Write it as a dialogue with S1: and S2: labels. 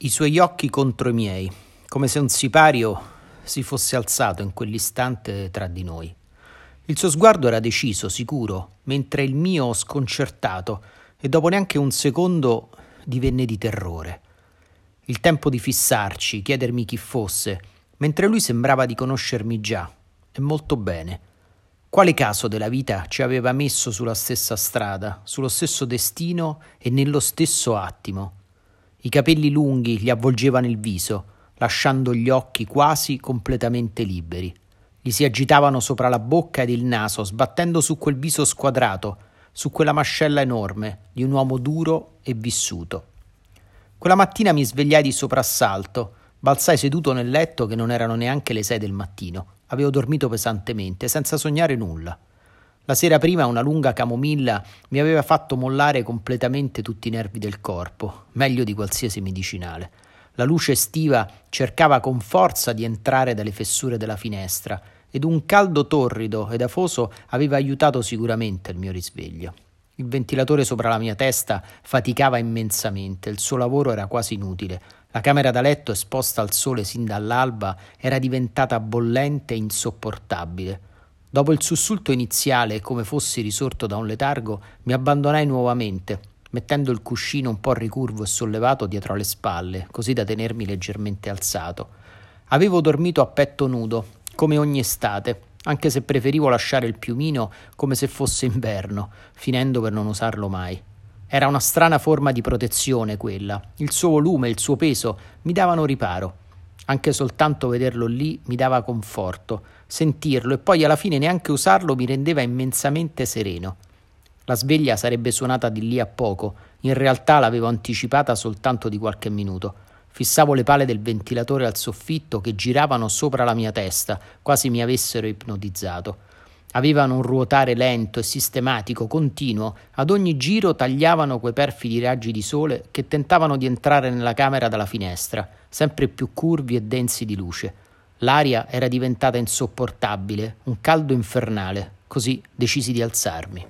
S1: i suoi occhi contro i miei, come se un sipario si fosse alzato in quell'istante tra di noi. Il suo sguardo era deciso, sicuro, mentre il mio sconcertato, e dopo neanche un secondo divenne di terrore. Il tempo di fissarci, chiedermi chi fosse, mentre lui sembrava di conoscermi già, e molto bene. Quale caso della vita ci aveva messo sulla stessa strada, sullo stesso destino e nello stesso attimo? I capelli lunghi gli avvolgevano il viso, lasciando gli occhi quasi completamente liberi. Gli si agitavano sopra la bocca ed il naso, sbattendo su quel viso squadrato, su quella mascella enorme di un uomo duro e vissuto. Quella mattina mi svegliai di soprassalto, balzai seduto nel letto che non erano neanche le sei del mattino. Avevo dormito pesantemente, senza sognare nulla. La sera prima una lunga camomilla mi aveva fatto mollare completamente tutti i nervi del corpo, meglio di qualsiasi medicinale. La luce estiva cercava con forza di entrare dalle fessure della finestra ed un caldo torrido ed afoso aveva aiutato sicuramente il mio risveglio. Il ventilatore sopra la mia testa faticava immensamente, il suo lavoro era quasi inutile. La camera da letto esposta al sole sin dall'alba era diventata bollente e insopportabile. Dopo il sussulto iniziale, come fossi risorto da un letargo, mi abbandonai nuovamente, mettendo il cuscino un po' ricurvo e sollevato dietro alle spalle, così da tenermi leggermente alzato. Avevo dormito a petto nudo, come ogni estate, anche se preferivo lasciare il piumino come se fosse inverno, finendo per non usarlo mai. Era una strana forma di protezione quella. Il suo volume, il suo peso mi davano riparo. Anche soltanto vederlo lì mi dava conforto, sentirlo e poi alla fine neanche usarlo mi rendeva immensamente sereno. La sveglia sarebbe suonata di lì a poco, in realtà l'avevo anticipata soltanto di qualche minuto. Fissavo le pale del ventilatore al soffitto che giravano sopra la mia testa, quasi mi avessero ipnotizzato. Avevano un ruotare lento e sistematico, continuo, ad ogni giro tagliavano quei perfidi raggi di sole che tentavano di entrare nella camera dalla finestra, sempre più curvi e densi di luce. L'aria era diventata insopportabile, un caldo infernale, così decisi di alzarmi.